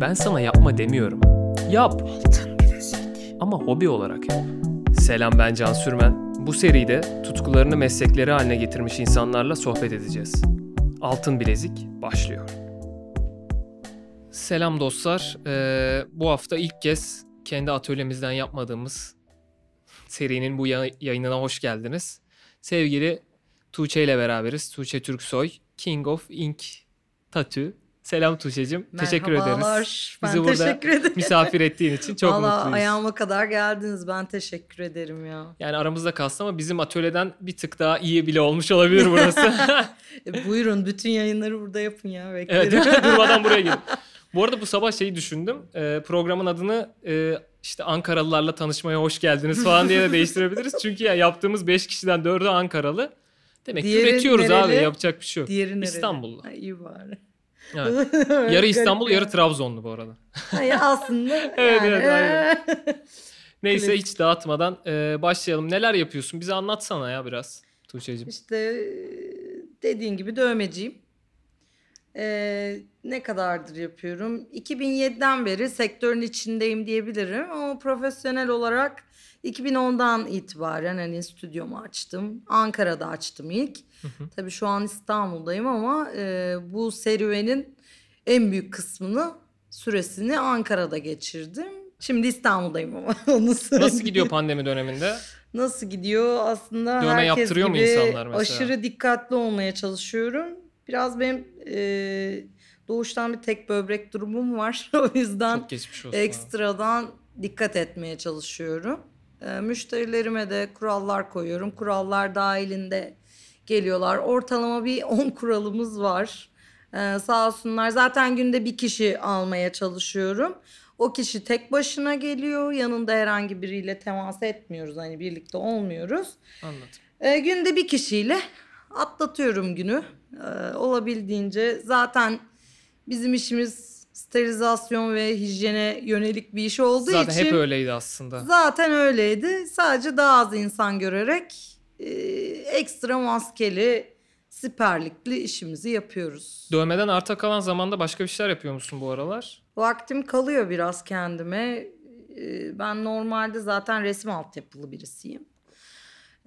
Ben sana yapma demiyorum. Yap. Ama hobi olarak yap. Selam ben Can Sürmen. Bu seride tutkularını meslekleri haline getirmiş insanlarla sohbet edeceğiz. Altın Bilezik başlıyor. Selam dostlar. Ee, bu hafta ilk kez kendi atölyemizden yapmadığımız serinin bu ya- yayınına hoş geldiniz. Sevgili Tuğçe ile beraberiz. Tuğçe Türksoy, King of Ink Tattoo. Selam Tuğçe'cim. Teşekkür ederiz. Merhabalar. Ben Bizi burada teşekkür ederim. Misafir ettiğin için çok Vallahi mutluyuz. ayağıma kadar geldiniz. Ben teşekkür ederim ya. Yani aramızda kalsın ama bizim atölyeden bir tık daha iyi bile olmuş olabilir burası. E, buyurun bütün yayınları burada yapın ya. evet Beklerim. durmadan buraya gelin. Bu arada bu sabah şeyi düşündüm. Ee, programın adını e, işte Ankaralılarla tanışmaya hoş geldiniz falan diye de değiştirebiliriz. Çünkü ya yaptığımız 5 kişiden 4'ü Ankaralı. Demek ki üretiyoruz abi nereli? yapacak bir şey yok. Diğeri nerede? İstanbullu. Ha, iyi bari. Evet. Yarı İstanbul ya. yarı Trabzonlu bu arada. Hayır aslında Evet, yani. evet, aynen. Neyse Klasik. hiç dağıtmadan e, başlayalım. Neler yapıyorsun? Bize anlatsana ya biraz Tuğçe'cim. İşte e, dediğin gibi dövmeciyim. Ee, ne kadardır yapıyorum? 2007'den beri sektörün içindeyim diyebilirim ama profesyonel olarak 2010'dan itibaren hani stüdyomu açtım. Ankara'da açtım ilk. Tabii şu an İstanbul'dayım ama e, bu serüvenin en büyük kısmını süresini Ankara'da geçirdim. Şimdi İstanbul'dayım ama onu söyleyeyim. Nasıl gidiyor pandemi döneminde? Nasıl gidiyor? Aslında Dövme herkes yaptırıyor mu gibi insanlar mesela? aşırı dikkatli olmaya çalışıyorum. Biraz benim e, doğuştan bir tek böbrek durumum var. o yüzden olsun. abi. ekstradan dikkat etmeye çalışıyorum. E, müşterilerime de kurallar koyuyorum. Kurallar dahilinde geliyorlar. Ortalama bir 10 kuralımız var. E, sağ olsunlar. Zaten günde bir kişi almaya çalışıyorum. O kişi tek başına geliyor. Yanında herhangi biriyle temas etmiyoruz. Hani birlikte olmuyoruz. Anladım. E, günde bir kişiyle atlatıyorum günü. E, olabildiğince zaten bizim işimiz sterilizasyon ve hijyene yönelik bir iş olduğu Zaten için hep öyleydi aslında. zaten öyleydi. Sadece daha az insan görerek e, ekstra maskeli, siperlikli işimizi yapıyoruz. Dövmeden arta kalan zamanda başka bir şeyler yapıyor musun bu aralar? Vaktim kalıyor biraz kendime. Ee, Ben normalde zaten resim altyapılı birisiyim.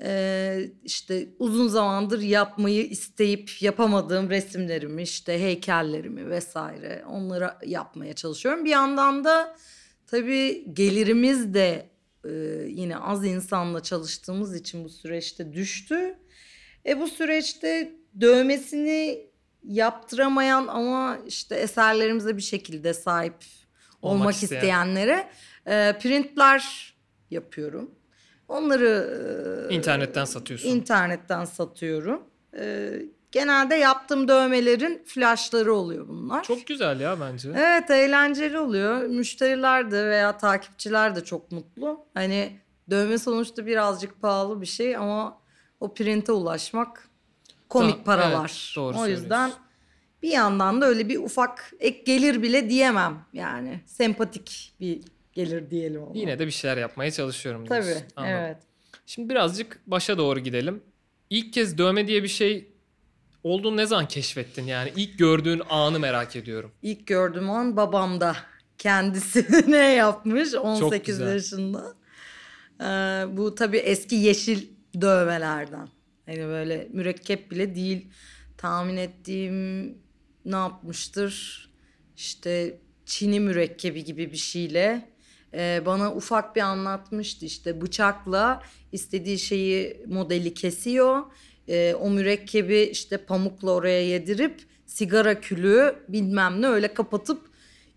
Ee, işte uzun zamandır yapmayı isteyip yapamadığım resimlerimi, işte heykellerimi vesaire onları yapmaya çalışıyorum. Bir yandan da tabii gelirimiz de e, yine az insanla çalıştığımız için bu süreçte düştü. E bu süreçte dövmesini yaptıramayan ama işte eserlerimize bir şekilde sahip Olmak olmak, isteyen. isteyenlere e, printler yapıyorum. Onları e, İnternetten satıyorsun. internetten satıyorum. E, genelde yaptığım dövmelerin flashları oluyor bunlar. Çok güzel ya bence. Evet eğlenceli oluyor. Müşteriler de veya takipçiler de çok mutlu. Hani dövme sonuçta birazcık pahalı bir şey ama o printe ulaşmak komik Daha- paralar. evet, doğru o yüzden bir yandan da öyle bir ufak ek gelir bile diyemem yani. Sempatik bir gelir diyelim ama. Yine de bir şeyler yapmaya çalışıyorum diyorsun. Tabii Anladım. evet. Şimdi birazcık başa doğru gidelim. İlk kez dövme diye bir şey olduğunu ne zaman keşfettin yani? ilk gördüğün anı merak ediyorum. İlk gördüğüm an babamda. Kendisi ne yapmış 18 güzel. yaşında. Ee, bu tabii eski yeşil dövmelerden. Hani böyle mürekkep bile değil. Tahmin ettiğim ne yapmıştır? İşte çini mürekkebi gibi bir şeyle e, bana ufak bir anlatmıştı işte bıçakla istediği şeyi modeli kesiyor. E, o mürekkebi işte pamukla oraya yedirip sigara külü bilmem ne öyle kapatıp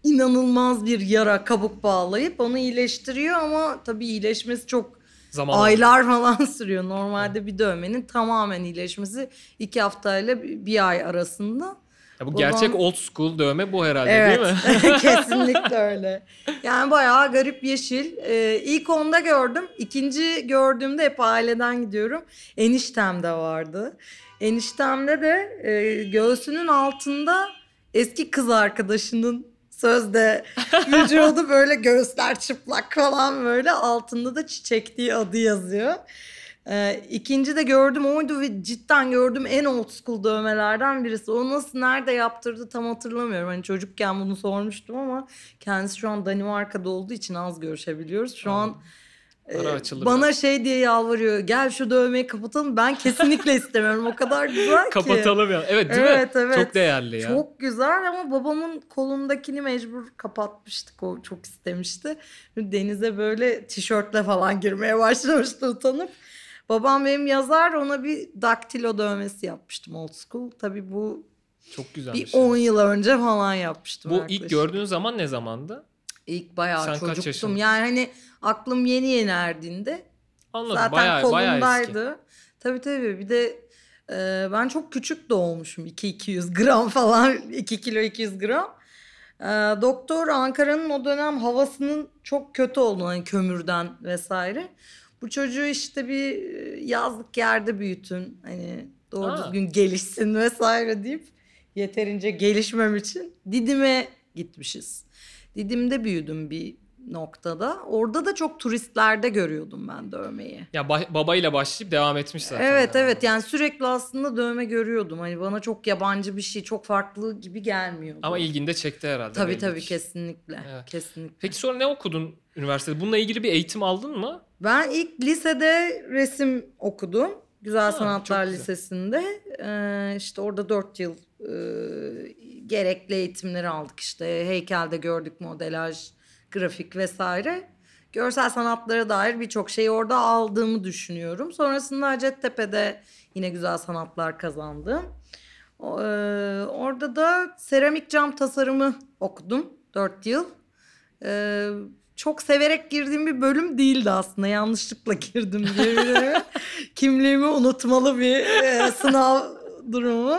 inanılmaz bir yara kabuk bağlayıp onu iyileştiriyor ama tabii iyileşmesi çok Zaman aylar falan sürüyor. Normalde bir dövmenin tamamen iyileşmesi iki haftayla bir ay arasında. Ya bu Babam- gerçek old school dövme bu herhalde Evet. değil mi? Kesinlikle öyle. Yani bayağı garip yeşil. Ee, ilk onda gördüm. İkinci gördüğümde hep aileden gidiyorum. Eniştemde vardı. Eniştemde de e, göğsünün altında eski kız arkadaşının sözde vücudu böyle göğüsler çıplak falan böyle altında da çiçek diye adı yazıyor. Ee, ikinci de gördüm oydu ve cidden gördüm en old school dövmelerden birisi. O nasıl nerede yaptırdı tam hatırlamıyorum. Hani çocukken bunu sormuştum ama kendisi şu an Danimarka'da olduğu için az görüşebiliyoruz. Şu an e, bana şey diye yalvarıyor. Gel şu dövmeyi kapatalım. Ben kesinlikle istemiyorum. O kadar güzel ki. Kapatalım ya. Evet değil Evet, mi? evet. Çok değerli ya. Çok güzel ama babamın kolundakini mecbur kapatmıştık. O çok istemişti. Denize böyle tişörtle falan girmeye başlamıştı utanıp. Babam benim yazar ona bir daktilo dövmesi yapmıştım old school. Tabii bu Çok güzelmiş. bir 10 yıl önce falan yapmıştım. Bu ilk yaklaşık. gördüğün zaman ne zamandı? İlk bayağı Sen çocuktum. Yani hani aklım yeni yeni erdiğinde Anladım. Zaten bayağı, bayağı eski. Tabii tabii bir de e, ben çok küçük doğmuşum. 2-200 gram falan. 2 kilo 200 gram. E, doktor Ankara'nın o dönem havasının çok kötü olduğunu hani kömürden vesaire. Bu çocuğu işte bir yazlık yerde büyütün. Hani doğru Aa. düzgün gelişsin vesaire deyip yeterince gelişmem için Didim'e gitmişiz. Didim'de büyüdüm bir noktada. Orada da çok turistlerde görüyordum ben dövmeyi. Ya ba- babayla başlayıp devam etmiş zaten. Evet ya. evet yani sürekli aslında dövme görüyordum. Hani bana çok yabancı bir şey, çok farklı gibi gelmiyordu. Ama ilginde çekti herhalde. Tabii tabii ki. kesinlikle. Evet. Kesinlikle. Peki sonra ne okudun üniversitede? Bununla ilgili bir eğitim aldın mı? Ben ilk lisede resim okudum. Güzel çok Sanatlar güzel. Lisesi'nde. Ee, işte orada dört yıl e, gerekli eğitimleri aldık. İşte heykelde gördük modelaj, grafik vesaire. Görsel sanatlara dair birçok şeyi orada aldığımı düşünüyorum. Sonrasında Hacettepe'de yine güzel sanatlar kazandım. O, e, orada da seramik cam tasarımı okudum dört yıl. Ee, çok severek girdiğim bir bölüm değildi aslında. Yanlışlıkla girdim diyebilirim. Kimliğimi unutmalı bir e, sınav durumu.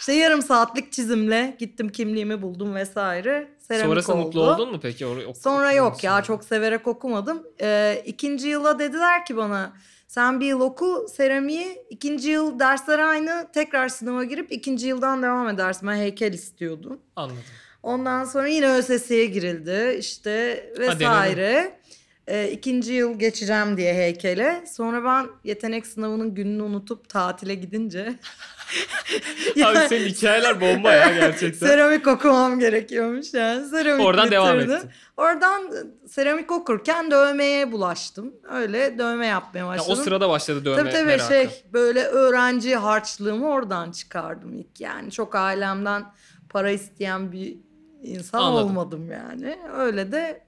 İşte yarım saatlik çizimle gittim kimliğimi buldum vesaire. Seramik Sonrasında oldu. mutlu oldun mu peki? Or- ok- Sonra yok ya sonra? çok severek okumadım. Ee, ikinci yıla dediler ki bana sen bir yıl oku seramiği ikinci yıl dersler aynı tekrar sınava girip ikinci yıldan devam edersin. Ben heykel istiyordum. Anladım. Ondan sonra yine ÖSS'ye girildi işte vesaire. Ee, ikinci yıl geçeceğim diye heykele. Sonra ben yetenek sınavının gününü unutup tatile gidince. Abi senin hikayeler bomba ya gerçekten. Seramik okumam gerekiyormuş yani. Seramik Oradan devam bitirdim. ettin. Oradan seramik okurken dövmeye bulaştım. Öyle dövme yapmaya Ya başladım. o sırada başladı dövme Tabii tabii merakı. şey böyle öğrenci harçlığımı oradan çıkardım ilk yani. Çok ailemden para isteyen bir insan Anladım. olmadım yani. Öyle de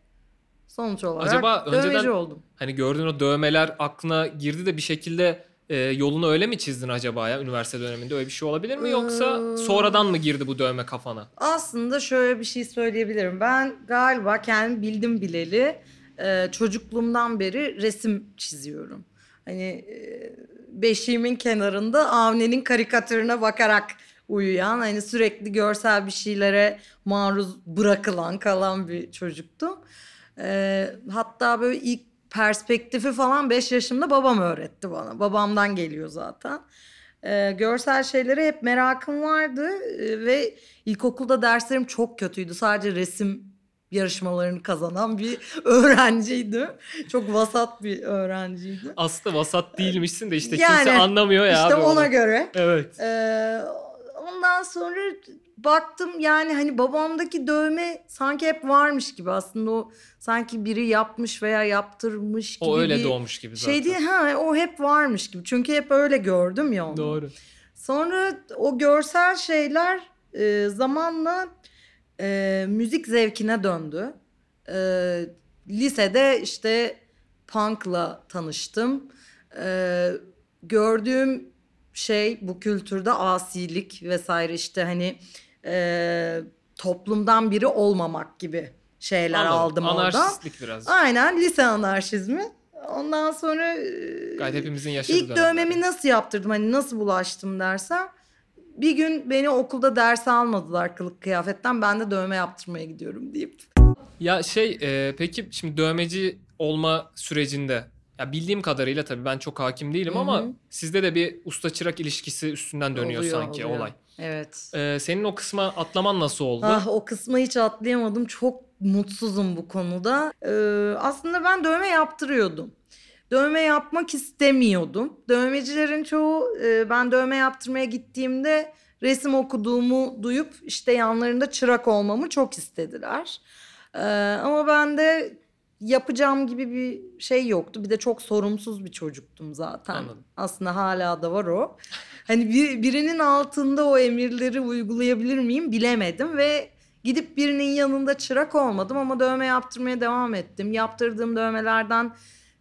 sonuç olarak Acaba dövmeci önceden- oldum. Hani gördüğün o dövmeler aklına girdi de bir şekilde e, yolunu öyle mi çizdin acaba ya üniversite döneminde öyle bir şey olabilir mi yoksa Ee, sonradan mı girdi bu dövme kafana? Aslında şöyle bir şey söyleyebilirim. Ben galiba kendim bildim bileli e, çocukluğumdan beri resim çiziyorum. Hani e, beşiğimin kenarında Avni'nin karikatürüne bakarak uyuyan hani sürekli görsel bir şeylere maruz bırakılan kalan bir çocuktum. E, hatta böyle ilk perspektifi falan 5 yaşımda babam öğretti bana. Babamdan geliyor zaten. Ee, görsel şeylere hep merakım vardı Ee, ve ilkokulda derslerim çok kötüydü. Sadece resim yarışmalarını kazanan bir öğrenciydim. Çok vasat bir öğrenciydim. Aslında vasat değilmişsin de işte Yani, kimse anlamıyor ya işte abi ona onu. göre. Evet. Ee, ondan sonra baktım yani hani babamdaki dövme sanki hep varmış gibi aslında o sanki biri yapmış veya yaptırmış gibi O öyle doğmuş gibi zaten. şey değil ha o hep varmış gibi çünkü hep öyle gördüm ya onu. Doğru. Sonra o görsel şeyler e, zamanla e, müzik zevkine döndü. E, lisede işte punk'la tanıştım. E, gördüğüm şey bu kültürde asilik vesaire işte hani e, toplumdan biri olmamak gibi şeyler Anladım. aldım. Anarşistlik biraz. Aynen lise anarşizmi. Ondan sonra Gayet hepimizin yaşadığı İlk dönemler. dövmemi nasıl yaptırdım hani nasıl bulaştım dersem bir gün beni okulda ders almadılar kılık kıyafetten ben de dövme yaptırmaya gidiyorum deyip. Ya şey e, peki şimdi dövmeci olma sürecinde ya bildiğim kadarıyla tabii ben çok hakim değilim Hı hı. ama sizde de bir usta çırak ilişkisi üstünden dönüyor Oluyor, sanki oluyor. olay. Evet. E, senin o kısma atlaman nasıl oldu? Ah o kısmı hiç atlayamadım. Çok mutsuzum bu konuda. Ee, aslında ben dövme yaptırıyordum. dövme yapmak istemiyordum. Dövmecilerin çoğu e, ben dövme yaptırmaya gittiğimde resim okuduğumu duyup işte yanlarında çırak olmamı çok istediler. E, ama ben de yapacağım gibi bir şey yoktu. Bir de çok sorumsuz bir çocuktum zaten. Anladım. Aslında hala da var o. Hani bir, birinin altında o emirleri uygulayabilir miyim bilemedim ve gidip birinin yanında çırak olmadım ama dövme yaptırmaya devam ettim. Yaptırdığım dövmelerden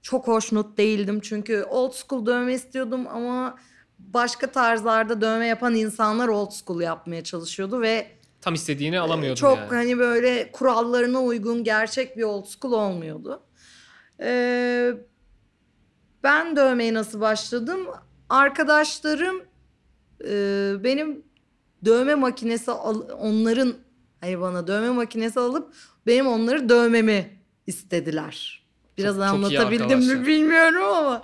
çok hoşnut değildim çünkü old school dövme istiyordum ama başka tarzlarda dövme yapan insanlar old school yapmaya çalışıyordu ve Tam istediğini alamıyordun çok yani. hani böyle kurallarına uygun gerçek bir old school olmuyordu. Ee, ben dövmeye nasıl başladım? Arkadaşlarım e, benim dövme makinesi al- onların hani bana dövme makinesi alıp benim onları dövmemi istediler. Biraz Çok- çok anlatabildim arkadaşlar. mi bilmiyorum ama.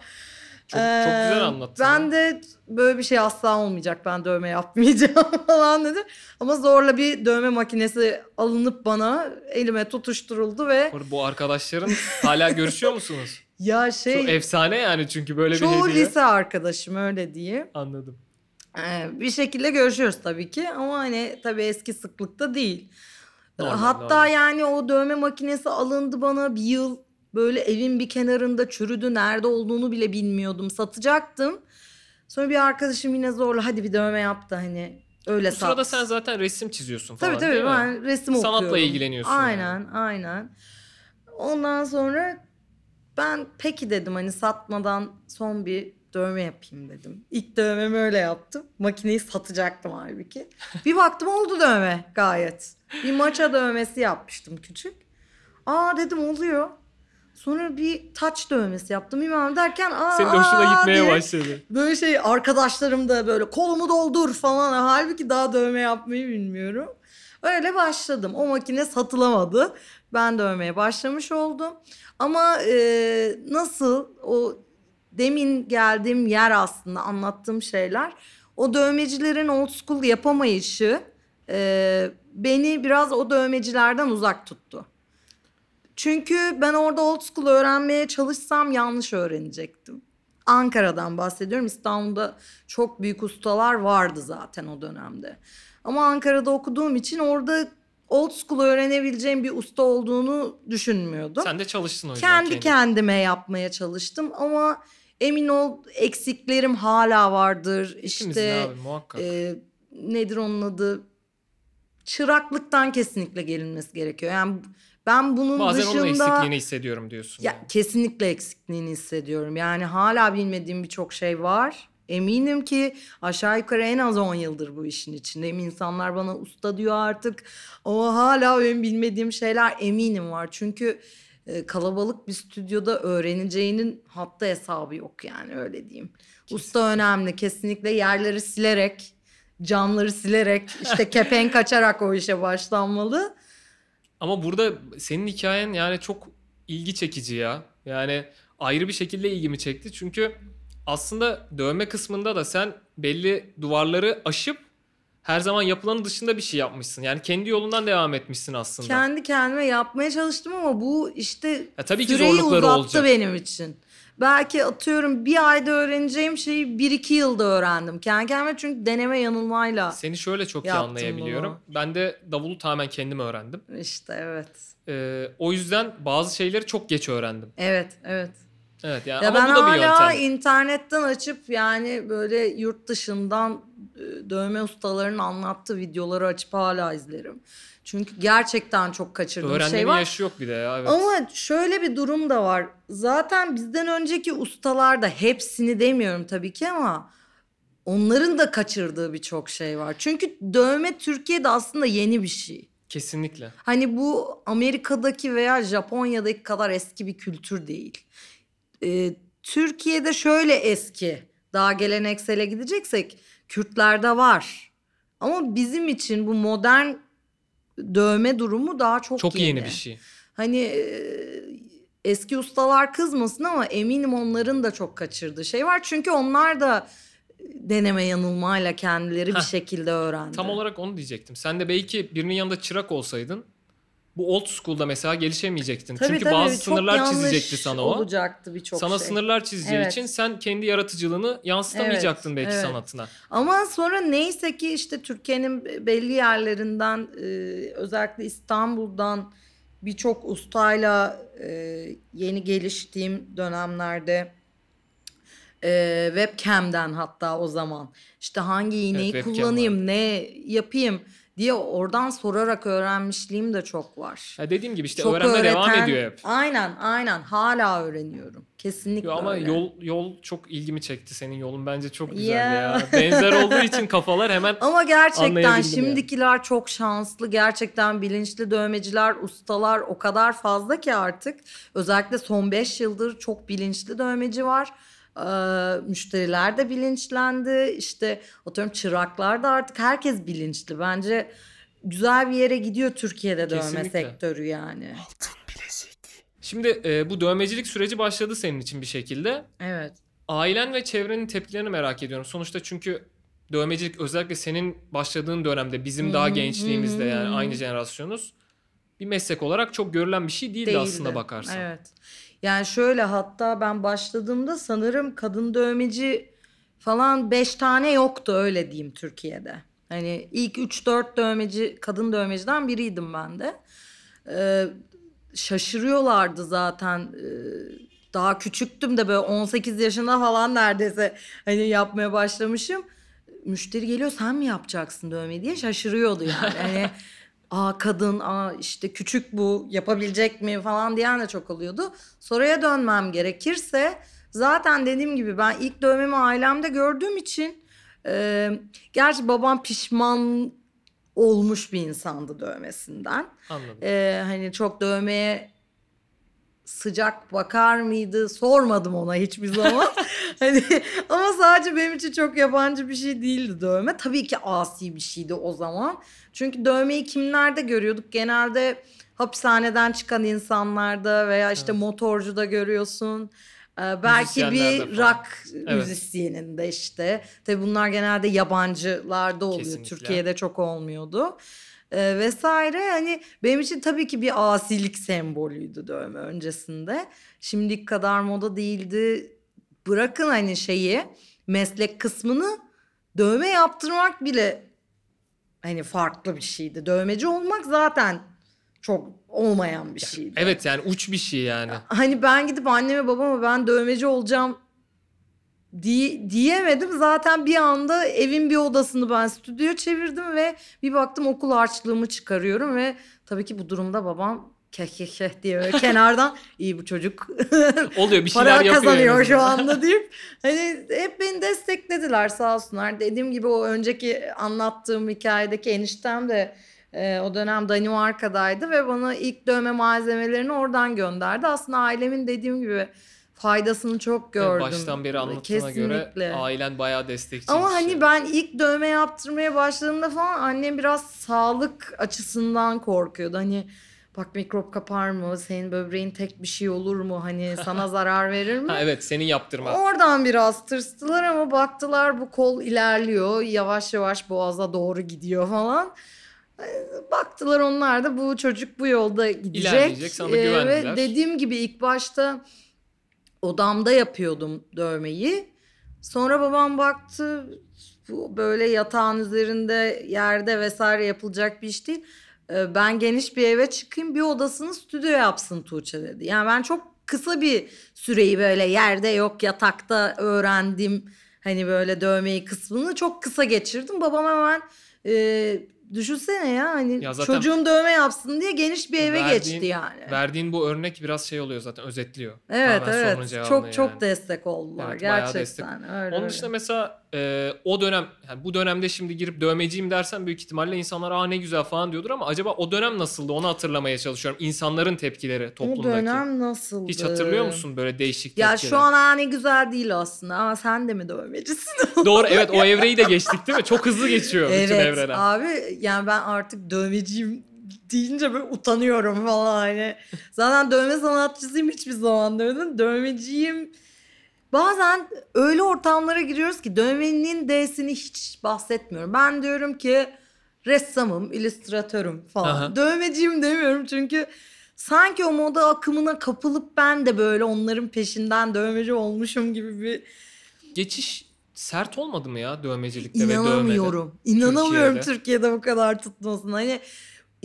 Çok, çok güzel anlattın. Ben ya. de böyle bir şey asla olmayacak. Ben dövme yapmayacağım falan dedim. Ama zorla bir dövme makinesi alınıp bana elime tutuşturuldu ve Bu- arkadaşların hala görüşüyor musunuz? ya Çok şey efsane yani çünkü böyle bir çoğu hediye. lise arkadaşım öyle diye. Anladım. Ee, bir şekilde görüşüyoruz tabii ki ama hani tabii eski sıklıkta değil. Normal, Hatta normal. yani o dövme makinesi alındı bana bir yıl böyle evin bir kenarında çürüdü. Nerede olduğunu bile bilmiyordum. Satacaktım. Sonra bir arkadaşım yine zorla hadi bir dövme yaptı hani öyle Bu sat. sırada sen zaten resim çiziyorsun falan Tabii tabii değil mi? ben resim Sanatla okuyorum. ilgileniyorsun yani. Aynen aynen. Ondan sonra ben peki dedim hani satmadan son bir dövme yapayım dedim. İlk dövmemi öyle yaptım. Makineyi satacaktım halbuki. Bir baktım oldu dövme gayet. Bir maça dövmesi yapmıştım küçük. Aa dedim oluyor. Sonra bir taç dövmesi yaptım bilmem derken aa, Senin de hoşuna aa gitmeye diye başladı. Böyle şey arkadaşlarım da böyle kolumu doldur falan. Halbuki daha dövme yapmayı bilmiyorum. Öyle başladım. O makine satılamadı. Ben dövmeye başlamış oldum. Ama e, nasıl o demin geldiğim yer aslında anlattığım şeyler. O dövmecilerin old school yapamayışı e, beni biraz o dövmecilerden uzak tuttu. Çünkü ben orada old school öğrenmeye çalışsam yanlış öğrenecektim. Ankara'dan bahsediyorum. İstanbul'da çok büyük ustalar vardı zaten o dönemde. Ama Ankara'da okuduğum için orada old school öğrenebileceğim bir usta olduğunu düşünmüyordum. Sen de çalıştın o yüzden. Kendi kendime yapmaya çalıştım ama emin ol eksiklerim hala vardır. İkimizin İşte abi muhakkak. e, nedir onun adı? Çıraklıktan kesinlikle gelinmesi gerekiyor. Yani ben bunun Bazen onun dışında eksikliğini hissediyorum diyorsun. ya yani. kesinlikle eksikliğini hissediyorum. Yani hala bilmediğim birçok şey var. Eminim ki aşağı yukarı en az 10 yıldır bu işin içindeyim. İnsanlar bana usta diyor artık. Ama hala benim bilmediğim şeyler eminim var. Çünkü e, kalabalık bir stüdyoda öğreneceğinin hatta hesabı yok yani öyle diyeyim. Usta önemli. Kesinlikle yerleri silerek, camları silerek, işte kepenk açarak o işe başlanmalı. Ama burada senin hikayen yani çok ilgi çekici ya. Yani ayrı bir şekilde ilgimi çekti. Çünkü aslında dövme kısmında da sen belli duvarları aşıp her zaman yapılanın dışında bir şey yapmışsın. Yani kendi yolundan devam etmişsin aslında. Kendi kendime yapmaya çalıştım ama bu işte Ya tabii ki süreyi uzattı olacak. benim için. Belki atıyorum bir ayda öğreneceğim şeyi bir iki yılda öğrendim. Kendi kendime çünkü deneme yanılmayla. Seni şöyle çok iyi Yaptım anlayabiliyorum. Ben de davulu tamamen kendim öğrendim. İşte evet. Ee, o yüzden bazı şeyleri çok geç öğrendim. Evet evet. Evet yani Ya ama ben bu da bir hala yöntem. internetten açıp yani böyle yurt dışından e, dövme ustalarının anlattığı videoları açıp hala izlerim. Çünkü gerçekten çok kaçırdığım Öğrenmenin şey var. yaşı yok bir de ya. Evet. Ama şöyle bir durum da var. Zaten bizden önceki ustalar da hepsini demiyorum tabii ki ama onların da kaçırdığı birçok şey var. Çünkü dövme Türkiye'de aslında yeni bir şey. Kesinlikle. Hani bu Amerika'daki veya Japonya'daki kadar eski bir kültür değil. Ee, Türkiye'de şöyle eski. Daha geleneksele gideceksek Kürtlerde var. Ama bizim için bu modern dövme durumu daha çok, Çok yeni. yeni bir şey. Hani e, eski ustalar kızmasın ama eminim onların da çok kaçırdığı şey var. Çünkü onlar da deneme yanılmayla kendileri bir Heh. şekilde öğrendi. Tam olarak onu diyecektim. Sen de belki birinin yanında çırak olsaydın bu old school'da mesela gelişemeyecektin. Tabii, Çünkü tabii, bazı sınırlar çizecekti sana o. olacaktı birçok sana şey. sınırlar çizeceği Evet. için sen kendi yaratıcılığını yansıtamayacaktın Evet, belki evet. sanatına. Ama sonra neyse ki işte Türkiye'nin belli yerlerinden e, özellikle İstanbul'dan birçok ustayla e, yeni geliştiğim dönemlerde e, webcam'den hatta o zaman işte hangi iğneyi webcam kullanayım ne yapayım diye oradan sorarak öğrenmişliğim de çok var. Ya dediğim gibi işte Çok öğrenme devam öğreten- ediyor hep. Aynen aynen hala öğreniyorum. Kesinlikle Yo, ama öyle. yol yol çok ilgimi çekti senin yolun bence çok güzel Ya. ya. Benzer olduğu için kafalar hemen Ama gerçekten Anlayabildim yani. şimdikiler çok şanslı. Gerçekten bilinçli dövmeciler, ustalar o kadar fazla ki artık. Özellikle son 5 yıldır çok bilinçli dövmeci var. Ee, müşteriler de bilinçlendi. İşte atıyorum çıraklar da artık herkes bilinçli. Bence güzel bir yere gidiyor Türkiye'de dövme Kesinlikle. sektörü yani. Şimdi e, bu dövmecilik süreci başladı senin için bir şekilde. Evet. Ailen ve çevrenin tepkilerini merak ediyorum. Sonuçta çünkü dövmecilik özellikle senin başladığın dönemde bizim daha gençliğimizde yani aynı jenerasyonuz bir meslek olarak çok görülen bir şey değildi, Değildi. aslında bakarsan. Evet. Yani şöyle hatta ben başladığımda sanırım kadın dövmeci falan 5 tane yoktu öyle diyeyim Türkiye'de. Hani ilk 3-4 dövmeci kadın dövmeciden biriydim ben de. Ee, şaşırıyorlardı zaten. Ee, daha küçüktüm de böyle 18 yaşında falan neredeyse hani yapmaya başlamışım. Müşteri geliyor sen mi yapacaksın dövmeyi diye şaşırıyordu yani. Hani aa kadın aa işte küçük bu yapabilecek mi falan diyen de çok oluyordu. Soruya dönmem gerekirse zaten dediğim gibi ben ilk dövmemi ailemde gördüğüm için e, gerçi babam pişman olmuş bir insandı dövmesinden. Anladım. Ee, hani çok dövmeye sıcak bakar mıydı sormadım ona hiçbir zaman. hani ama sadece benim için çok yabancı bir şey değildi dövme. Tabii ki asi bir şeydi o zaman. Çünkü dövmeyi kimlerde görüyorduk? Genelde hapishaneden çıkan insanlarda veya işte Evet. motorcuda görüyorsun. Ee, belki bir rock Evet. müzisyeninde işte. Tabii bunlar genelde yabancılarda oluyor. Kesinlikle. Türkiye'de çok olmuyordu. Ee, vesaire hani benim için tabii ki bir asilik sembolüydü dövme öncesinde. Şimdiki kadar moda değildi. Bırakın hani şeyi meslek kısmını dövme yaptırmak bile hani farklı bir şeydi. Dövmeci olmak zaten çok olmayan bir şeydi. Evet yani uç bir şey yani. Hani ben gidip anneme babama ben dövmeci olacağım diye, diyemedim. Zaten bir anda evin bir odasını ben stüdyo çevirdim ve bir baktım okul harçlığımı çıkarıyorum ve tabii ki bu durumda babam keh keh keh diye böyle kenardan iyi bu çocuk Oluyor bir şeyler para yapıyor. kazanıyor şu anda deyip hani hep beni desteklediler sağ olsunlar. Dediğim gibi o önceki anlattığım hikayedeki eniştem de e, o dönem Danimarka'daydı ve bana ilk dövme malzemelerini oradan gönderdi. Aslında ailemin dediğim gibi faydasını çok gördüm. Baştan beri anlattığına göre Kesinlikle. ailen bayağı destekçi. Ama hani ben ilk dövme yaptırmaya başladığımda falan annem biraz sağlık açısından korkuyordu. Hani bak mikrop kapar mı? Senin böbreğin tek bir şey olur mu? Hani sana zarar verir mi? Ha evet senin yaptırma. Oradan biraz tırstılar ama baktılar bu kol ilerliyor. Yavaş yavaş boğaza doğru gidiyor falan. Ee, Baktılar onlar da bu çocuk bu yolda gidecek. İlerleyecek, sana Ee, güvendiler. Ve dediğim gibi ilk başta odamda yapıyordum dövmeyi. Sonra babam baktı bu böyle yatağın üzerinde yerde vesaire yapılacak bir iş değil. Ee, Ben geniş bir eve çıkayım bir odasını stüdyo yapsın Tuğçe dedi. Yani ben çok kısa bir süreyi böyle yerde yok yatakta öğrendim. Hani böyle dövmeyi kısmını çok kısa geçirdim. Babam hemen e, düşünsene ya hani Ya zaten çocuğum dövme yapsın diye geniş bir eve verdiğin- geçti yani. Verdiğin bu örnek biraz şey oluyor zaten özetliyor. Evet evet çok çok yani. destek oldular Evet, gerçekten öyle. Onun öyle. dışında mesela e, o dönem yani bu dönemde şimdi girip dövmeciyim dersen büyük ihtimalle insanlar aa ne güzel falan diyordur ama acaba o dönem nasıldı onu hatırlamaya çalışıyorum. İnsanların tepkileri o toplumdaki. dönem nasıldı? Hiç hatırlıyor musun böyle değişik Ya tepkiler? şu an ha ne güzel değil aslında ama sen de mi dövmecisin? Doğru evet o evreyi de geçtik değil mi? Çok hızlı geçiyor bütün evet evreler. abi yani ben artık dövmeciyim deyince böyle utanıyorum falan hani. Zaten dövme sanatçısıyım hiçbir zaman demedim. Dövmeciyim. Bazen öyle ortamlara giriyoruz ki dövmenin D'sini hiç bahsetmiyorum. Ben diyorum ki ressamım, illüstratörüm falan. Aha. Dövmeciyim demiyorum çünkü sanki o moda akımına kapılıp ben de böyle onların peşinden dövmeci olmuşum gibi bir Geçiş sert olmadı mı ya dövmecilikte ve dövmede? İnanamıyorum. İnanamıyorum Türkiye'de. Türkiye'de. bu kadar tutmasına. Hani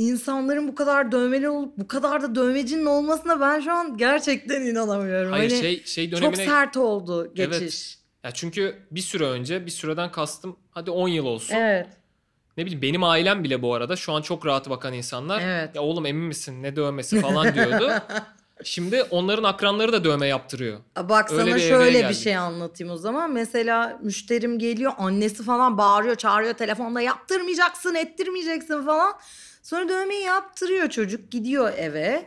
insanların bu kadar dövmeli olup bu kadar da dövmecinin olmasına ben şu an gerçekten inanamıyorum. Hayır Hani şey şey çok dönemine sert oldu geçiş. Evet. ya çünkü bir süre önce bir süreden kastım hadi 10 yıl olsun. Evet. Ne bileyim benim ailem bile bu arada şu an çok rahat bakan insanlar. Evet. Ya oğlum emin misin ne dövmesi falan diyordu. Şimdi onların akranları da dövme yaptırıyor. Bak Öyle sana bir şöyle bir şey anlatayım o zaman. Mesela müşterim geliyor annesi falan bağırıyor çağırıyor telefonda yaptırmayacaksın ettirmeyeceksin falan. Sonra dövmeyi yaptırıyor çocuk gidiyor eve.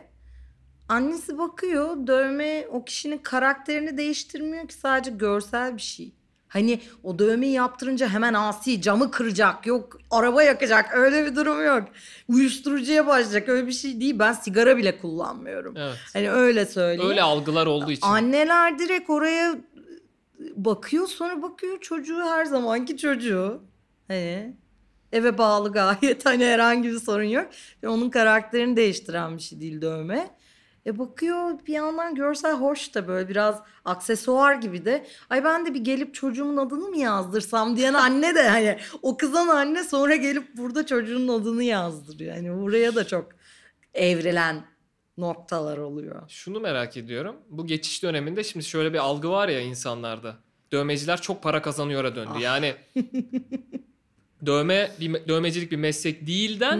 Annesi bakıyor dövme o kişinin karakterini değiştirmiyor ki sadece görsel bir şey. Hani o dövmeyi yaptırınca hemen asi camı kıracak yok araba yakacak öyle bir durum yok. Uyuşturucuya başlayacak öyle bir şey değil ben sigara bile kullanmıyorum. Evet. Hani öyle söyleyeyim. Öyle algılar olduğu için. Anneler direkt oraya bakıyor sonra bakıyor çocuğu her zamanki çocuğu. Hani eve bağlı gayet hani herhangi bir sorun yok. Ve onun karakterini değiştiren bir şey değil dövme. E bakıyor bir yandan görsel hoş da böyle biraz aksesuar gibi de. Ay ben de bir gelip çocuğumun adını mı yazdırsam diyen anne de hani o kızan anne sonra gelip burada çocuğun adını yazdırıyor. Yani buraya da çok evrilen noktalar oluyor. Şunu merak ediyorum. Bu geçiş döneminde şimdi şöyle bir algı var ya insanlarda. Dövmeciler çok para kazanıyor'a Ah. döndü. Yani dövme bir me- dövmecilik bir meslek değilden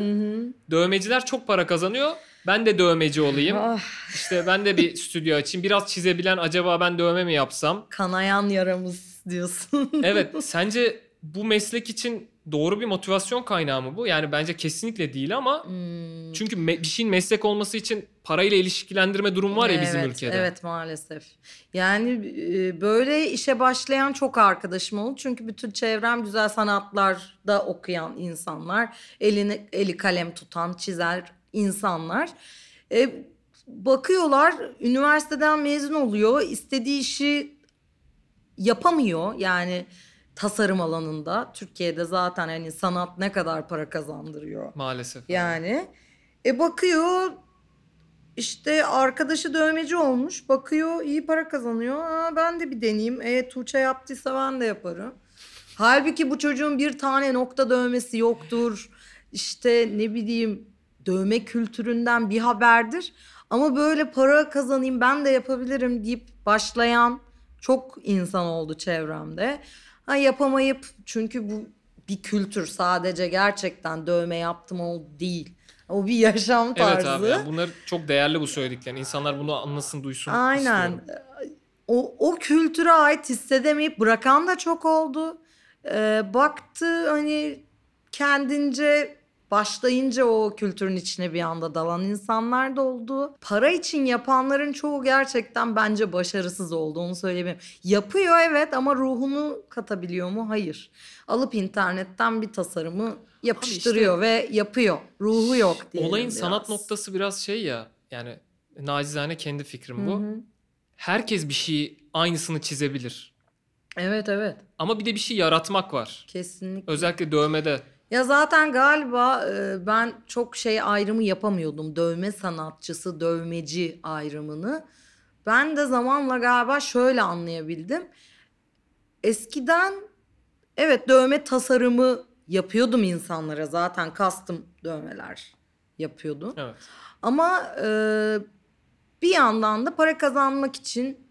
dövmeciler çok para kazanıyor. Ben de dövmeci olayım. Ah, İşte ben de bir stüdyo açayım. Biraz çizebilen acaba ben dövme mi yapsam? kanayan yaramız diyorsun. Evet, sence bu meslek için doğru bir motivasyon kaynağı mı bu? Yani bence kesinlikle değil ama Hmm, çünkü me- bir şeyin meslek olması için parayla ilişkilendirme durum var ya bizim evet, ülkede. Evet maalesef. Yani e, böyle işe başlayan çok arkadaşım oldu. Çünkü bütün çevrem güzel sanatlarda okuyan insanlar. Elini, eli kalem tutan, çizer insanlar. E, bakıyorlar üniversiteden mezun oluyor. istediği işi yapamıyor. Yani tasarım alanında. Türkiye'de zaten hani sanat ne kadar para kazandırıyor. Maalesef. Yani e bakıyor işte arkadaşı dövmeci olmuş. Bakıyor iyi para kazanıyor. Aa, ben de bir deneyeyim. E Tuğçe yaptıysa ben de yaparım. Halbuki bu çocuğun bir tane nokta dövmesi yoktur. İşte ne bileyim dövme kültüründen bir haberdir. Ama böyle para kazanayım ben de yapabilirim deyip başlayan çok insan oldu çevremde. Ha yapamayıp çünkü bu bir kültür sadece gerçekten dövme yaptım o değil. O bir yaşam tarzı. Evet abi yani bunlar çok değerli bu söylediklerin. İnsanlar bunu anlasın duysun Aynen. istiyorum. O, o kültüre ait hissedemeyip bırakan da çok oldu. Ee, baktı hani kendince başlayınca o kültürün içine bir anda dalan insanlar da oldu. Para için yapanların çoğu gerçekten bence başarısız oldu onu söyleyeyim. Yapıyor evet ama ruhunu katabiliyor mu? Hayır. Alıp internetten bir tasarımı yapıştırıyor ve yapıyor. Ruhu yok diye. Olayın sanat noktası biraz şey ya yani nacizane kendi fikrim bu. Herkes bir şeyi aynısını çizebilir. Evet evet Ama bir de bir şey yaratmak var. kesinlikle. Özellikle dövmede. Ya zaten galiba e, ben çok şey ayrımı yapamıyordum. Dövme sanatçısı, dövmeci ayrımını. Ben de zamanla galiba şöyle anlayabildim. Eskiden evet dövme tasarımı yapıyordum insanlara. Zaten custom dövmeler yapıyordum. Evet. Ama e, bir yandan da para kazanmak için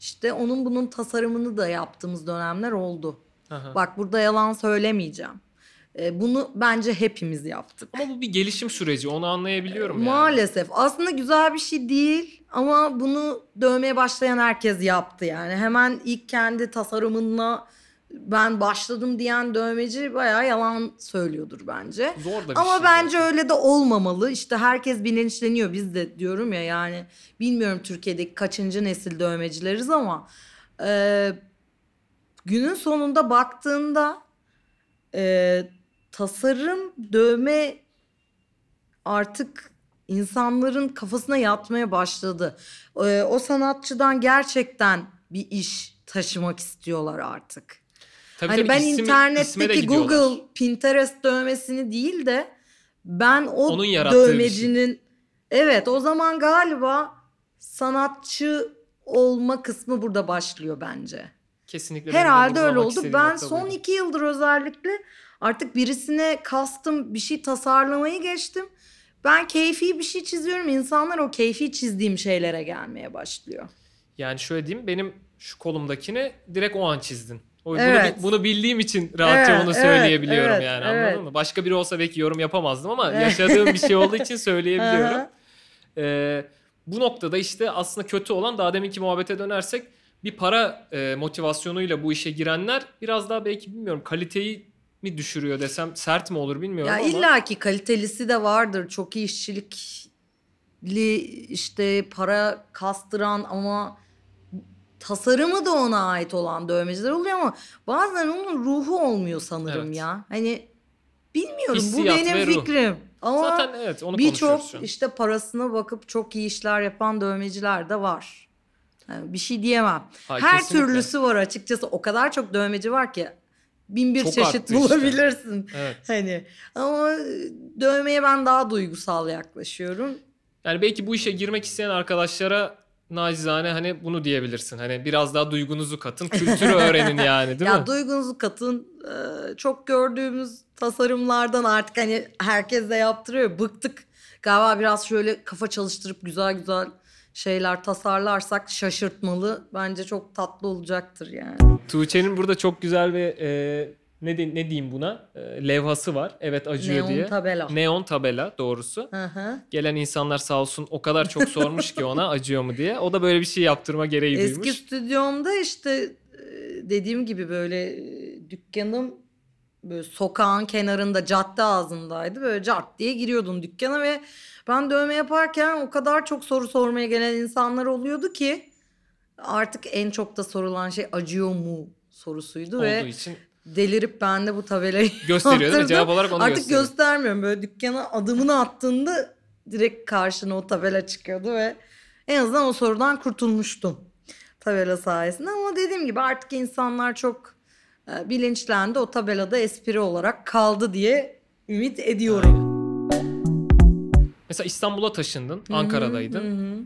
işte onun bunun tasarımını da yaptığımız dönemler oldu. Aha. Bak burada yalan söylemeyeceğim. E, bunu bence hepimiz yaptık. Ama bu bir gelişim süreci onu anlayabiliyorum yani. Maalesef. Aslında güzel bir şey değil ama bunu dövmeye başlayan herkes yaptı yani. Hemen ilk kendi tasarımınla ben başladım diyen dövmeci bayağı yalan söylüyordur bence. Zor da bir Ama şey bence zaten. öyle de olmamalı. İşte herkes bilinçleniyor. Biz de diyorum ya yani bilmiyorum Türkiye'deki kaçıncı nesil dövmecileriz ama e, günün sonunda baktığında e, tasarım dövme artık insanların kafasına yatmaya başladı. E, o sanatçıdan gerçekten bir iş taşımak istiyorlar artık. Tabii hani tabii, ben de internetteki. Google Pinterest dövmesini değil de ben o Onun şey. dövmecinin evet o zaman galiba sanatçı olma kısmı burada başlıyor bence. Kesinlikle. Herhalde öyle oldu. Ben son iki yıldır özellikle artık birisine kastım bir şey tasarlamayı geçtim. Ben keyfi bir şey çiziyorum. İnsanlar o keyfi çizdiğim şeylere gelmeye başlıyor. Yani şöyle diyeyim benim şu kolumdakini direkt o an çizdin. O, bunu, Evet. bi- bunu bildiğim için rahatça Evet, bunu evet, söyleyebiliyorum evet, yani evet. anladın mı? Başka biri olsa belki yorum yapamazdım ama Evet. yaşadığım bir şey olduğu için söyleyebiliyorum. Ee, bu noktada işte aslında kötü olan daha deminki muhabbete dönersek bir para e, motivasyonuyla bu işe girenler biraz daha belki bilmiyorum kaliteyi mi düşürüyor desem sert mi olur bilmiyorum Ya ama. illaki kalitelisi de vardır. Çok iyi işçilikli işte para kastıran ama tasarımı da ona ait olan dövmeciler oluyor ama bazen onun ruhu olmuyor sanırım Evet. ya. Hani bilmiyorum bu Hissiyat ve benim ruh. fikrim. Ama Zaten evet onu konuşuyoruz birçok şu an. işte parasına bakıp çok iyi işler yapan dövmeciler de var. Yani bir şey diyemem. Ha, Her kesinlikle. türlüsü var açıkçası. O kadar çok dövmeci var ki bin bir Çok çeşit arttı işte. bulabilirsin. Evet. Hani ama dövmeye ben daha duygusal yaklaşıyorum. Yani belki bu işe girmek isteyen arkadaşlara nacizane hani bunu diyebilirsin. Hani biraz daha duygunuzu katın, kültürü öğrenin yani değil ya mi? duygunuzu katın e, çok gördüğümüz tasarımlardan artık hani herkes de yaptırıyor. Bıktık. Galiba biraz şöyle kafa çalıştırıp güzel güzel şeyler tasarlarsak şaşırtmalı. Bence çok tatlı olacaktır yani. Tuğçe'nin burada çok güzel bir e, ne, de- ne diyeyim buna e, levhası var. Evet acıyor Neon diye. tabela. Neon tabela doğrusu. Hı hı. Gelen insanlar sağ olsun o kadar çok sormuş ki ona acıyor mu diye. O da böyle bir şey yaptırma gereği Eski duymuş. stüdyomda işte e, dediğim gibi böyle e, dükkanım böyle sokağın kenarında cadde ağzındaydı. Böyle cart diye giriyordun dükkana ve ben dövme yaparken o kadar çok soru sormaya gelen insanlar oluyordu ki artık en çok da sorulan şey acıyor mu sorusuydu Olduğu ve için delirip ben de bu tabelayı gösteriyor değil mi? Cevap olarak onu Artık gösteriyor. göstermiyorum. Böyle dükkana adımını attığında direkt karşına o tabela çıkıyordu ve en azından o sorudan kurtulmuştum tabela sayesinde. Ama dediğim gibi artık insanlar çok e, bilinçlendi. O tabelada espri olarak kaldı diye ümit ediyorum. Mesela İstanbul'a taşındın, Ankara'daydın. Hı hı.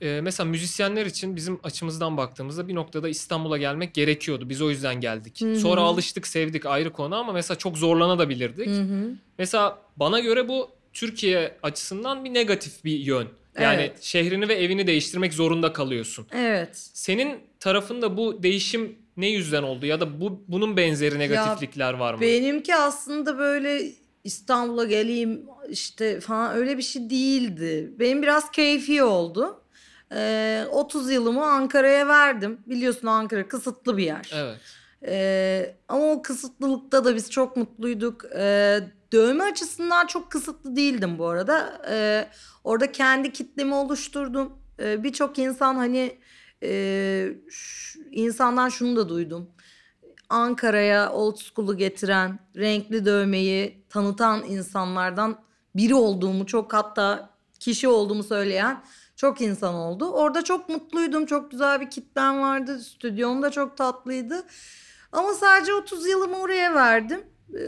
Ee, mesela müzisyenler için bizim açımızdan baktığımızda bir noktada İstanbul'a gelmek gerekiyordu. Biz o yüzden geldik. Hı hı. Sonra alıştık, sevdik ayrı konu ama mesela çok zorlanabilirdik. Hı hı. Mesela bana göre bu Türkiye açısından bir negatif bir yön. Yani Evet. şehrini ve evini değiştirmek zorunda kalıyorsun. Evet. Senin tarafında bu değişim ne yüzden oldu ya da bu bunun benzeri negatiflikler var mı? Benimki aslında böyle İstanbul'a geleyim işte falan öyle bir şey değildi. Benim biraz keyfi oldu. Ee, 30 yılımı Ankara'ya verdim. Biliyorsun Ankara kısıtlı bir yer. Evet. Ee, ama o kısıtlılıkta da biz çok mutluyduk. Ee, dövme açısından çok kısıtlı değildim bu arada. Ee, orada kendi kitlemi oluşturdum. Ee, Birçok insan hani e, insandan şunu da duydum. Ankara'ya old school'u getiren, renkli dövmeyi tanıtan insanlardan biri olduğumu çok hatta kişi olduğumu söyleyen çok insan oldu. Orada çok mutluydum. Çok güzel bir kitlem vardı. Stüdyom da çok tatlıydı. Ama sadece 30 yılımı oraya verdim. Ee,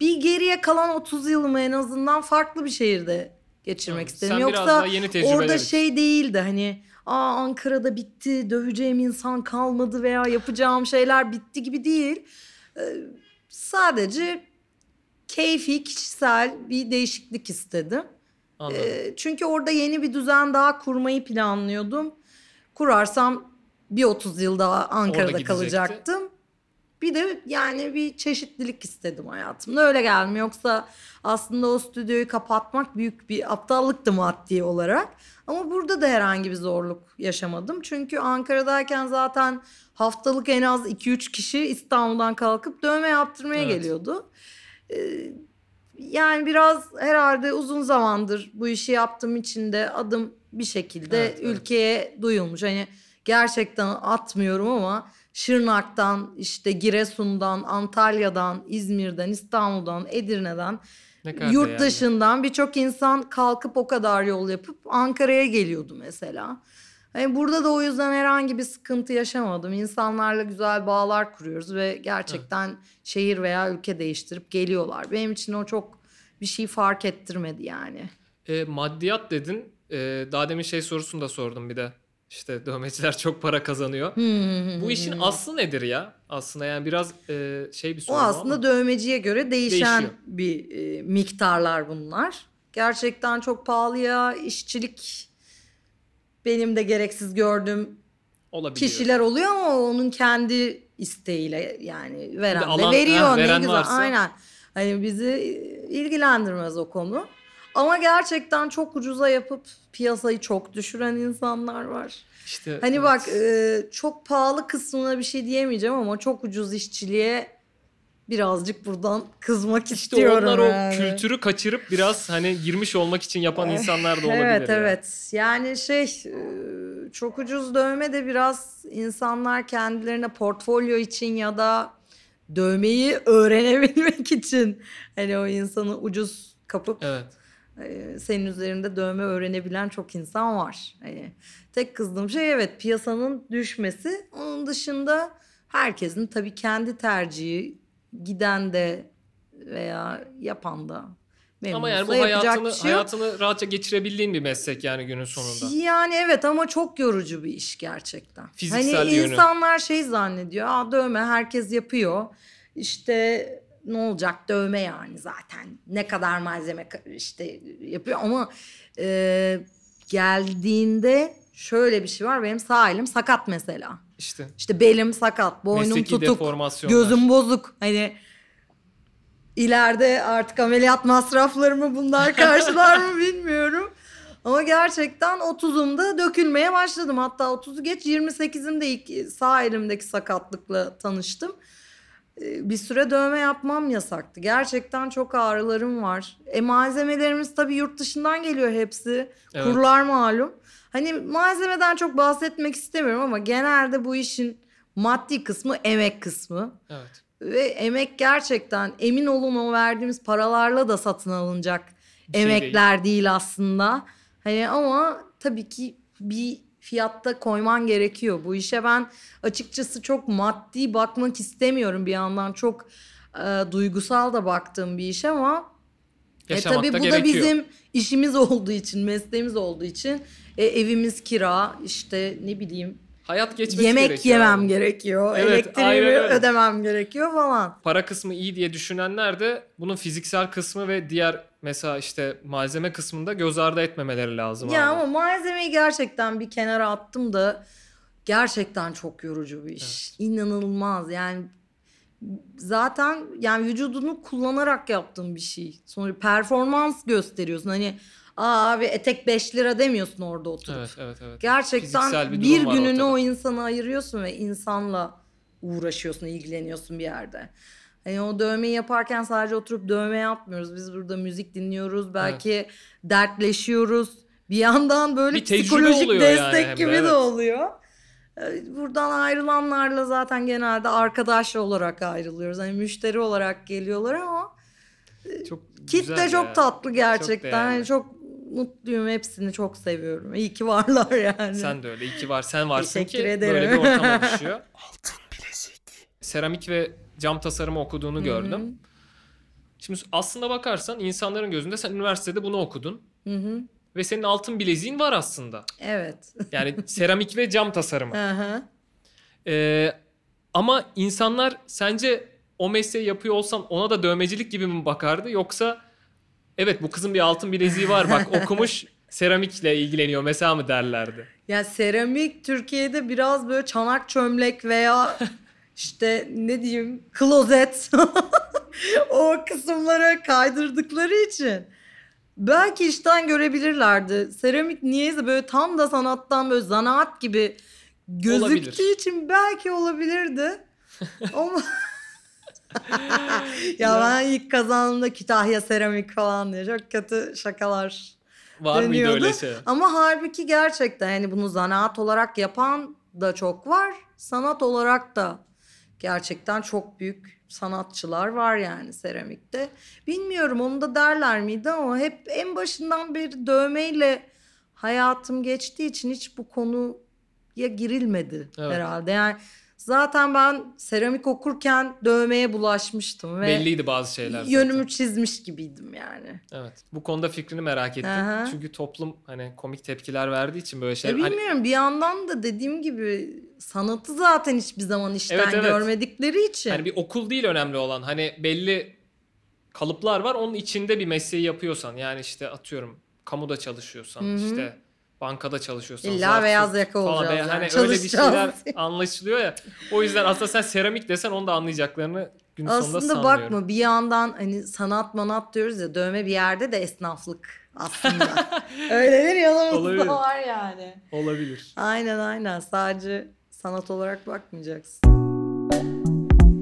bir geriye kalan 30 yılımı en azından farklı bir şehirde geçirmek Sen istedim. Yoksa yeni orada şey değildi hani Aa Ankara'da bitti, döveceğim insan kalmadı veya yapacağım şeyler bitti gibi değil. Ee, sadece keyfi, kişisel bir değişiklik istedim. Anladım. Ee, çünkü orada yeni bir düzen daha kurmayı planlıyordum. Kurarsam bir 30 yıl daha Ankara'da kalacaktım. Bir de yani bir çeşitlilik istedim hayatımda. Öyle geldim. Yoksa aslında o stüdyoyu kapatmak büyük bir aptallıktı maddi olarak. Ama burada da herhangi bir zorluk yaşamadım. Çünkü Ankara'dayken zaten haftalık en az 2-3 kişi İstanbul'dan kalkıp dövme yaptırmaya Evet. geliyordu. Ee, yani biraz herhalde uzun zamandır bu işi yaptığım için de adım bir şekilde Evet, evet. ülkeye duyulmuş. Hani gerçekten atmıyorum ama Şırnak'tan, işte Giresun'dan, Antalya'dan, İzmir'den, İstanbul'dan, Edirne'den, yurt dışından birçok insan kalkıp o kadar yol yapıp Ankara'ya geliyordu mesela. Hani burada da o yüzden herhangi bir sıkıntı yaşamadım. İnsanlarla güzel bağlar kuruyoruz ve gerçekten şehir veya ülke değiştirip geliyorlar. Benim için o çok bir şey fark ettirmedi yani. E, maddiyat dedin. E, daha demin şey sorusunu da sordum bir de. İşte dövmeciler çok para kazanıyor. Bu işin aslı nedir ya? Aslında yani biraz e, şey bir soru O aslında ama. dövmeciye göre değişen Değişiyor. bir e, miktarlar bunlar. Gerçekten çok pahalıya işçilik benim de gereksiz gördüğüm olabiliyor. kişiler oluyor ama onun kendi isteğiyle yani veren de alan- veriyor ha, ne veren güzel varsa- aynen. Hani bizi ilgilendirmez o konu. Ama gerçekten çok ucuza yapıp piyasayı çok düşüren insanlar var. İşte, Hani evet. bak e, çok pahalı kısmına bir şey diyemeyeceğim ama çok ucuz işçiliğe birazcık buradan kızmak İşte istiyorum. onlar o yani. kültürü kaçırıp biraz hani girmiş olmak için yapan insanlar da olabilir. Evet ya. evet. Yani şey e, çok ucuz dövme de biraz insanlar kendilerine portfolyo için ya da dövmeyi öğrenebilmek için hani o insanı ucuz kapıp Evet. e, senin üzerinde dövme öğrenebilen çok insan var. Hani tek kızdığım şey evet piyasanın düşmesi. Onun dışında herkesin tabii kendi tercihi giden de veya yapan da memnunsa Ama yani bu hayatını şey hayatını rahatça geçirebildiğin bir meslek yani günün sonunda. Yani evet ama çok yorucu bir iş gerçekten. Fiziksel hani yönü. insanlar şey zannediyor. Aa dövme herkes yapıyor. İşte ne olacak dövme yani zaten. Ne kadar malzeme işte yapıyor ama e, geldiğinde şöyle bir şey var. Benim sağ elim sakat mesela. İşte İşte belim sakat, boynum mesleki tutuk, gözüm bozuk. Hani ileride artık ameliyat masraflarımı bunlar karşılar mı bilmiyorum. Ama gerçekten 30'umda dökülmeye başladım. Hatta 30'u geç 28'imde ilk sağ elimdeki sakatlıkla tanıştım. Ee, Bir süre dövme yapmam yasaktı. Gerçekten çok ağrılarım var. E malzemelerimiz tabii yurt dışından geliyor hepsi. Evet. Kurlar malum. Hani malzemeden çok bahsetmek istemiyorum ama genelde bu işin maddi kısmı emek kısmı. Evet. Ve emek gerçekten emin olun o verdiğimiz paralarla da satın alınacak şey emekler değil. aslında. Hani ama tabii ki bir fiyatta koyman gerekiyor. Bu işe ben açıkçası çok maddi bakmak istemiyorum bir yandan. Çok e, duygusal da baktığım bir iş ama e tabii da bu da gerekiyor. bizim işimiz olduğu için, mesleğimiz olduğu için e, evimiz kira, işte ne bileyim Hayat geçmesi yemek gerekiyor yemem gerekiyor, Evet, elektriğimi aynen öyle. ödemem gerekiyor falan. Para kısmı iyi diye düşünenler de bunun fiziksel kısmı ve diğer mesela işte malzeme kısmında göz ardı etmemeleri lazım Ya abi. ama malzemeyi gerçekten bir kenara attım da gerçekten çok yorucu bir iş. İnanılmaz yani zaten yani vücudunu kullanarak yaptığın bir şey. Sonra performans gösteriyorsun. Hani Aa abi etek 5 lira demiyorsun orada oturup. Evet evet evet. Gerçekten Fiziksel bir, bir durum var gününü ortada. o insana ayırıyorsun ve insanla uğraşıyorsun, ilgileniyorsun bir yerde. Hani o dövmeyi yaparken sadece oturup dövme yapmıyoruz. Biz burada müzik dinliyoruz, belki dertleşiyoruz. Bir yandan böyle Bir tecrübe psikolojik oluyor yani destek hem de, gibi de evet. oluyor. Ee, Buradan ayrılanlarla zaten genelde arkadaş olarak ayrılıyoruz. Hani müşteri olarak geliyorlar ama Çok kitle güzel çok ya. tatlı gerçekten. değerli. Hani çok mutluyum. Hepsini çok seviyorum. İyi ki varlar yani. Sen de öyle. İyi ki var. Sen varsın Teşekkür ki ederim. böyle bir ortam oluşuyor. Altın bilezik. Seramik ve cam tasarımı okuduğunu gördüm. Şimdi aslında bakarsan insanların gözünde sen üniversitede bunu okudun. Hı hı. Ve senin altın bileziğin var aslında. Evet. Yani seramik ve cam tasarımı. Hı hı. Ee, ama insanlar sence o mesleği yapıyor olsan ona da dövmecilik gibi mi bakardı yoksa evet bu kızın bir altın bileziği var bak okumuş seramikle ilgileniyor mesela mı derlerdi. ya seramik Türkiye'de biraz böyle çanak çömlek veya işte ne diyeyim klozet o kısımlara kaydırdıkları için belki işten görebilirlerdi. Seramik niyeyse böyle tam da sanattan böyle zanaat gibi gözüktüğü Olabilir. için belki olabilirdi. Ama ya ben ilk kazandığımda Kütahya seramik falan diye çok kötü şakalar Var mıydı deniyordu. öyle şey? Ama halbuki gerçekten yani bunu zanaat olarak yapan da çok var. Sanat olarak da gerçekten çok büyük sanatçılar var yani seramikte. Bilmiyorum onu da derler miydi ama hep en başından beri dövmeyle hayatım geçtiği için hiç bu konuya girilmedi Evet. herhalde. Yani zaten ben seramik okurken dövmeye bulaşmıştım ve Belliydi bazı şeyler zaten. yönümü çizmiş gibiydim yani. Evet. Bu konuda fikrini merak ettim. Aha. Çünkü toplum hani komik tepkiler verdiği için böyle Ya şeyler. Hani, bilmiyorum bir yandan da dediğim gibi sanatı zaten hiçbir zaman işten Evet, evet. görmedikleri için. hani bir okul değil önemli olan. Hani belli kalıplar var. Onun içinde bir mesleği yapıyorsan yani işte atıyorum kamuda çalışıyorsan Hı hı. işte bankada çalışıyorsan İlla beyaz yaka olacağız yani, hani öyle bir şeyler anlaşılıyor ya. O yüzden aslında sen seramik desen onu da anlayacaklarını gün sonunda Aslında sanmıyorum. bakma bir yandan hani sanat manat diyoruz ya dövme bir yerde de esnaflık aslında. Öyle bir yanımız Olabilir. var yani. Olabilir. Aynen aynen sadece sanat olarak bakmayacaksın.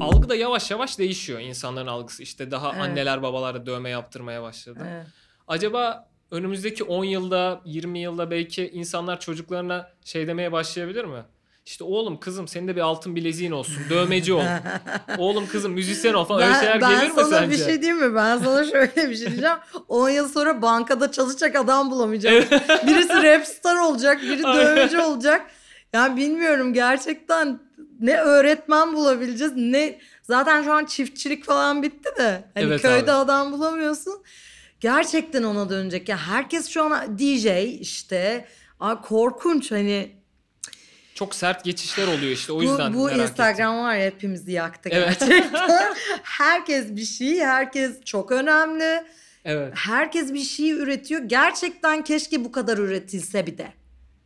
Algı da yavaş yavaş değişiyor insanların algısı. İşte daha Evet. anneler babalar da dövme yaptırmaya başladı. Evet. Acaba önümüzdeki 10 yılda, 20 yılda belki insanlar çocuklarına şey demeye başlayabilir mi? İşte oğlum kızım senin de bir altın bileziğin olsun. Dövmeci ol. oğlum kızım müzisyen ol falan. Öyle şeyler ben gelir mi sana sence? bir şey diyeyim mi? Ben sana şöyle bir şey diyeceğim. 10 yıl sonra bankada çalışacak adam bulamayacağım. Birisi rap star olacak, biri dövmeci olacak. Yani bilmiyorum gerçekten ne öğretmen bulabileceğiz ne zaten şu an çiftçilik falan bitti de hani Evet köyde abi. adam bulamıyorsun. Gerçekten ona dönecek. Ya herkes şu an DJ işte. Aa, korkunç hani Çok sert geçişler oluyor işte. O yüzden bu merak Instagram var ya hepimizi yaktı Evet. gerçekten. herkes bir şey, herkes çok önemli. ettim. Evet. Herkes bir şey üretiyor. Gerçekten keşke bu kadar üretilse bir de.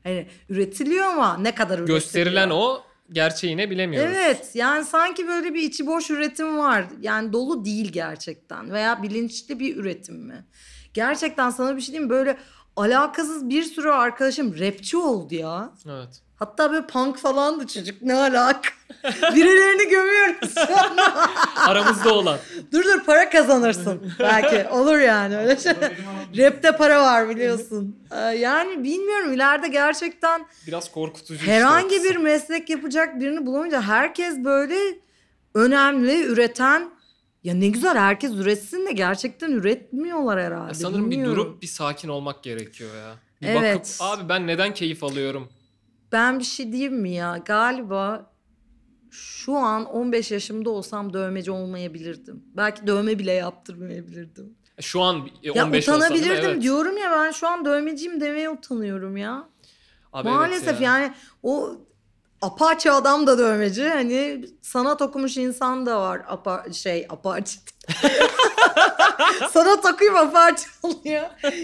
Hani üretiliyor ama ne kadar üretiliyor? Gösterilen o gerçeğine bilemiyoruz. Evet yani sanki böyle bir içi boş üretim var. Yani dolu değil gerçekten veya bilinçli bir üretim mi? Gerçekten sana bir şey diyeyim mi? böyle alakasız bir sürü arkadaşım rapçi oldu ya. Evet. Hatta böyle punk falandı çocuk ne alaka. Birilerini gömüyoruz. Aramızda olan. dur dur para kazanırsın belki olur yani öyle şey. Rapte para var biliyorsun. Ee, Yani bilmiyorum ileride gerçekten Biraz korkutucu işte herhangi kısım. bir meslek yapacak birini bulamayacak. Herkes böyle önemli, üreten ya ne güzel herkes üretsin de gerçekten üretmiyorlar herhalde. Ya sanırım bir bilmiyorum. durup bir sakin olmak gerekiyor ya. Bir Evet. bakıp abi ben neden keyif alıyorum? Ben bir şey diyeyim mi ya? Galiba şu an 15 yaşımda olsam dövmeci olmayabilirdim. Belki dövme bile yaptırmayabilirdim. Şu an e, Ya 15 olsam değil mi? utanabilirdim Evet. diyorum ya ben şu an dövmeciyim demeye utanıyorum ya. Abi evet Maalesef ya. yani o apaçi adam da dövmeci. Hani sanat okumuş insan da var. Apa, şey apaçi. sanat okuyup apaçi oluyor.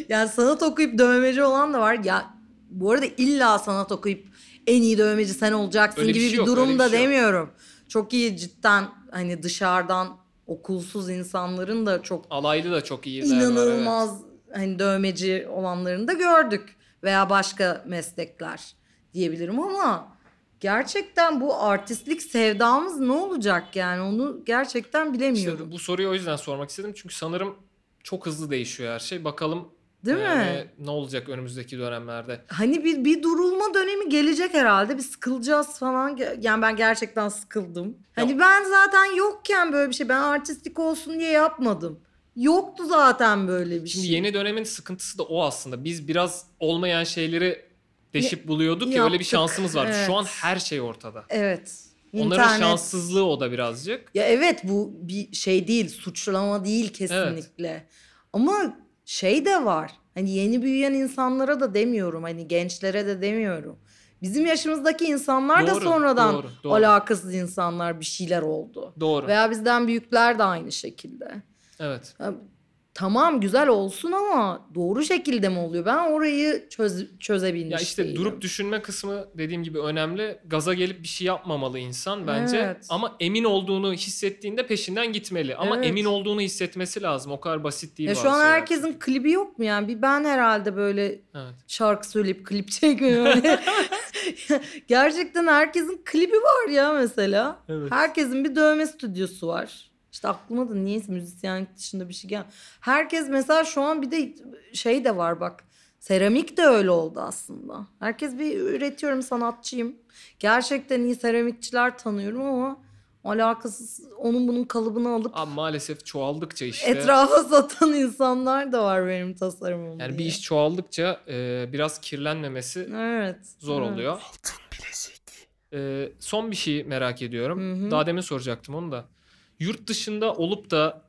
Yani sanat okuyup dövmeci olan da var. Ya bu arada illa sanat okuyup en iyi dövmeci sen olacaksın Öyle gibi şey bir, yok, durum bir da şey yok. demiyorum. Çok iyi cidden hani dışarıdan okulsuz insanların da çok Alaylı da çok iyiler var. evet. inanılmaz hani dövmeci olanlarını da gördük veya başka meslekler diyebilirim ama gerçekten bu artistlik sevdamız ne olacak yani onu gerçekten İşte bilemiyorum. bu soruyu o yüzden sormak istedim. Çünkü sanırım çok hızlı değişiyor her şey. Bakalım Değil yani mi? ne olacak önümüzdeki dönemlerde. Hani bir, bir durulma dönemi gelecek herhalde. Bir sıkılacağız falan. Yani ben gerçekten sıkıldım. Hani ben zaten yokken böyle bir şey ben artistik olsun diye yapmadım. Yoktu zaten böyle bir Şimdi şey. yeni dönemin sıkıntısı da o aslında. Biz biraz olmayan şeyleri deşip buluyorduk ya öyle bir yaptık, şansımız vardı. evet. Şu an her şey ortada. Evet. Onların İnternet- şanssızlığı o da birazcık. Ya evet bu bir şey değil, suçlama değil kesinlikle. Ama şey de var. Hani yeni büyüyen insanlara da demiyorum. Hani gençlere de demiyorum. Bizim yaşımızdaki insanlar da Doğru, sonradan doğru, doğru. alakasız insanlar bir şeyler oldu. Doğru. Veya bizden büyükler de aynı şekilde. Evet. Tamam güzel olsun ama doğru şekilde mi oluyor? Ben orayı çöz, çözebilmiş Ya işte değilim. durup düşünme kısmı dediğim gibi önemli. Gaza gelip bir şey yapmamalı insan bence. Evet. Ama emin olduğunu hissettiğinde peşinden gitmeli. Ama Evet. emin olduğunu hissetmesi lazım. O kadar basit değil Ya bazı şu an şeyler. herkesin klibi yok mu yani? Bir ben herhalde böyle Evet. şarkı söyleyip klip çekmiyorum. Gerçekten herkesin klibi var ya mesela. Evet. Herkesin bir dövme stüdyosu var. İşte aklıma da niyeyse müzisyenlik dışında bir şey gel. Herkes mesela şu an bir de şey de var bak. Seramik de öyle oldu aslında. Herkes bir üretiyorum sanatçıyım. Gerçekten iyi seramikçiler tanıyorum ama alakasız onun bunun kalıbını alıp Ama maalesef çoğaldıkça işte etrafa satan insanlar da var benim tasarımım yani bir diye. iş çoğaldıkça e, biraz kirlenmemesi Evet. zor evet. oluyor. E, son bir şey merak ediyorum. Hı hı. Daha demin soracaktım onu da. Yurt dışında olup da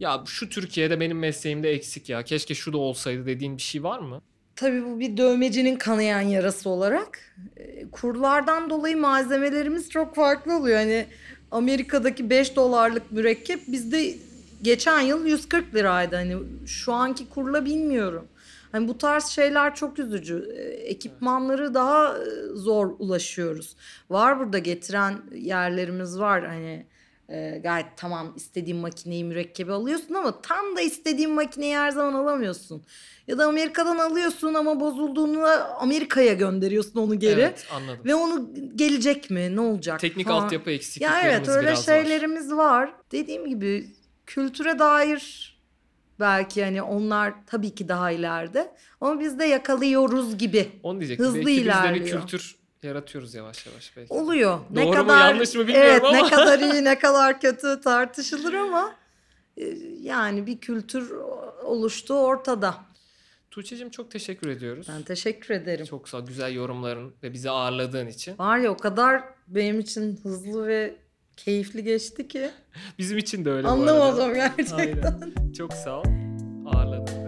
ya şu Türkiye'de benim mesleğimde eksik ya. Keşke şu da olsaydı dediğin bir şey var mı? Tabii bu bir dövmecinin kanayan yarası olarak. e, Kurlardan dolayı malzemelerimiz çok farklı oluyor. Hani Amerika'daki 5 dolarlık mürekkep bizde geçen yıl 140 liraydı. Hani şu anki kurla bilmiyorum. Hani bu tarz şeyler çok üzücü. E, Ekipmanları daha e, zor ulaşıyoruz. Var burada getiren yerlerimiz var. Hani e, gayet tamam istediğin makineyi mürekkebi alıyorsun ama tam da istediğin makineyi her zaman alamıyorsun. Ya da Amerika'dan alıyorsun ama bozulduğunda Amerika'ya gönderiyorsun onu geri. Evet anladım. Ve onu gelecek mi? Ne olacak? Teknik falan. altyapı Ya eksikliklerimiz evet öyle biraz var. şeylerimiz var. Dediğim gibi kültüre dair belki hani onlar tabii ki daha ileride ama biz de yakalıyoruz gibi Onu diyecektim. Hızlı Belki biz de bir ilerliyor. kültür yaratıyoruz yavaş yavaş belki. oluyor. ne Doğru mu, kadar yanlış mı bilmiyorum evet, ama. ne kadar iyi ne kadar kötü tartışılır ama e, yani bir kültür oluştu ortada. Tuğçe'cim çok teşekkür ediyoruz. Ben teşekkür ederim. Çok sağ güzel yorumların ve bizi ağırladığın için. Var ya o kadar benim için hızlı ve keyifli geçti ki Bizim için de öyle bu arada. anlamadım gerçekten. Aynen. Çok sağ ol. Ağırladığın